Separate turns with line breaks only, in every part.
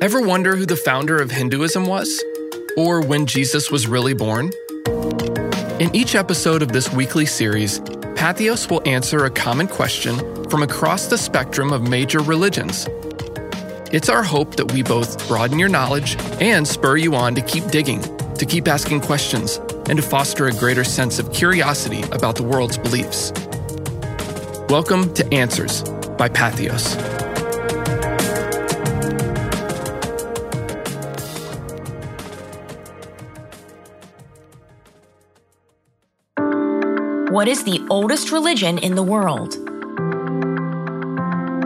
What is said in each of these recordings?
Ever wonder who the founder of Hinduism was? Or when Jesus was really born? In each episode of this weekly series, Patheos will answer a common question from across the spectrum of major religions. It's our hope that we both broaden your knowledge and spur you on to keep digging, to keep asking questions, and to foster a greater sense of curiosity about the world's beliefs. Welcome to Answers by Patheos.
What is the oldest religion in the world?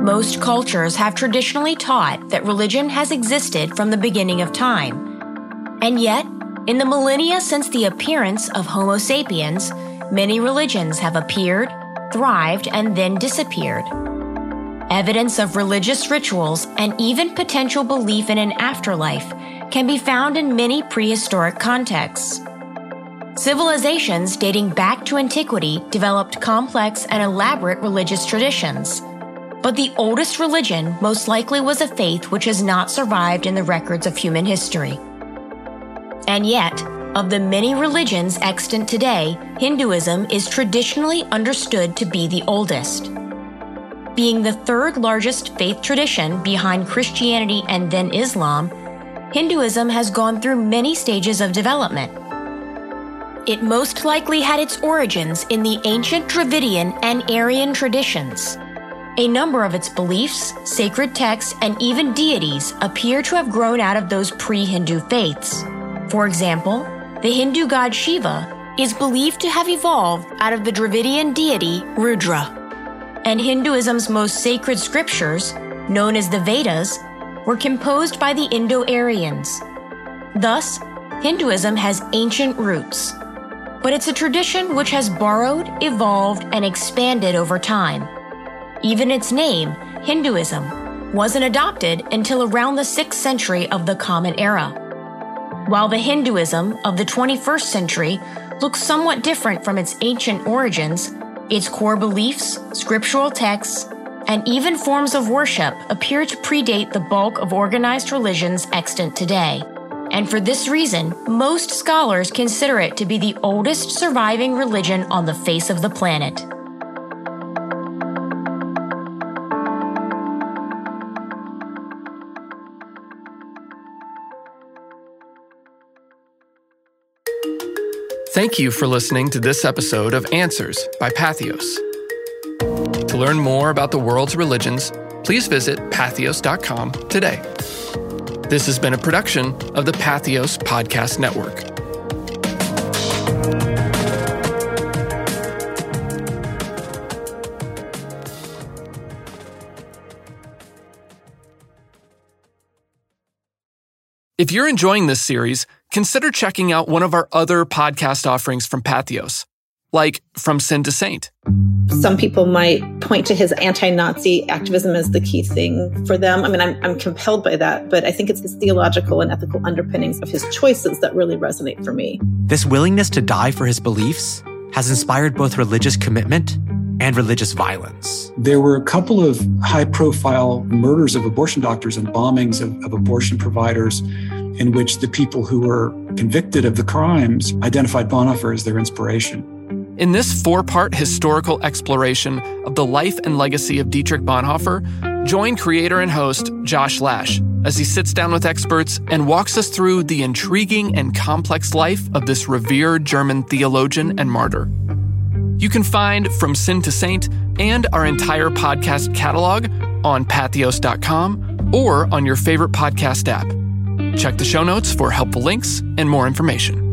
Most cultures have traditionally taught that religion has existed from the beginning of time. And yet, in the millennia since the appearance of Homo sapiens, many religions have appeared, thrived, and then disappeared. Evidence of religious rituals and even potential belief in an afterlife can be found in many prehistoric contexts. Civilizations dating back to antiquity developed complex and elaborate religious traditions. But the oldest religion most likely was a faith which has not survived in the records of human history. And yet, of the many religions extant today, Hinduism is traditionally understood to be the oldest. Being the third largest faith tradition behind Christianity and then Islam, Hinduism has gone through many stages of development. It most likely had its origins in the ancient Dravidian and Aryan traditions. A number of its beliefs, sacred texts, and even deities appear to have grown out of those pre Hindu faiths. For example, the Hindu god Shiva is believed to have evolved out of the Dravidian deity Rudra. And Hinduism's most sacred scriptures, known as the Vedas, were composed by the Indo Aryans. Thus, Hinduism has ancient roots but it's a tradition which has borrowed, evolved, and expanded over time. Even its name, Hinduism, wasn't adopted until around the 6th century of the Common Era. While the Hinduism of the 21st century looks somewhat different from its ancient origins, its core beliefs, scriptural texts, and even forms of worship appear to predate the bulk of organized religions extant today and for this reason, most scholars consider it to be the oldest surviving religion on the face of the planet.
Thank you for listening to this episode of Answers by Patheos. To learn more about the world's religions, please visit patheos.com today. This has been a production of the Patheos Podcast Network. If you're enjoying this series, consider checking out one of our other podcast offerings from Patheos, like From Sin to Saint.
Some people might point to his anti Nazi activism as the key thing for them. I mean, I'm, I'm compelled by that, but I think it's his theological and ethical underpinnings of his choices that really resonate for me.
This willingness to die for his beliefs has inspired both religious commitment and religious violence.
There were a couple of high profile murders of abortion doctors and bombings of, of abortion providers in which the people who were convicted of the crimes identified Bonhoeffer as their inspiration.
In this four part historical exploration of the life and legacy of Dietrich Bonhoeffer, join creator and host Josh Lash as he sits down with experts and walks us through the intriguing and complex life of this revered German theologian and martyr. You can find From Sin to Saint and our entire podcast catalog on patheos.com or on your favorite podcast app. Check the show notes for helpful links and more information.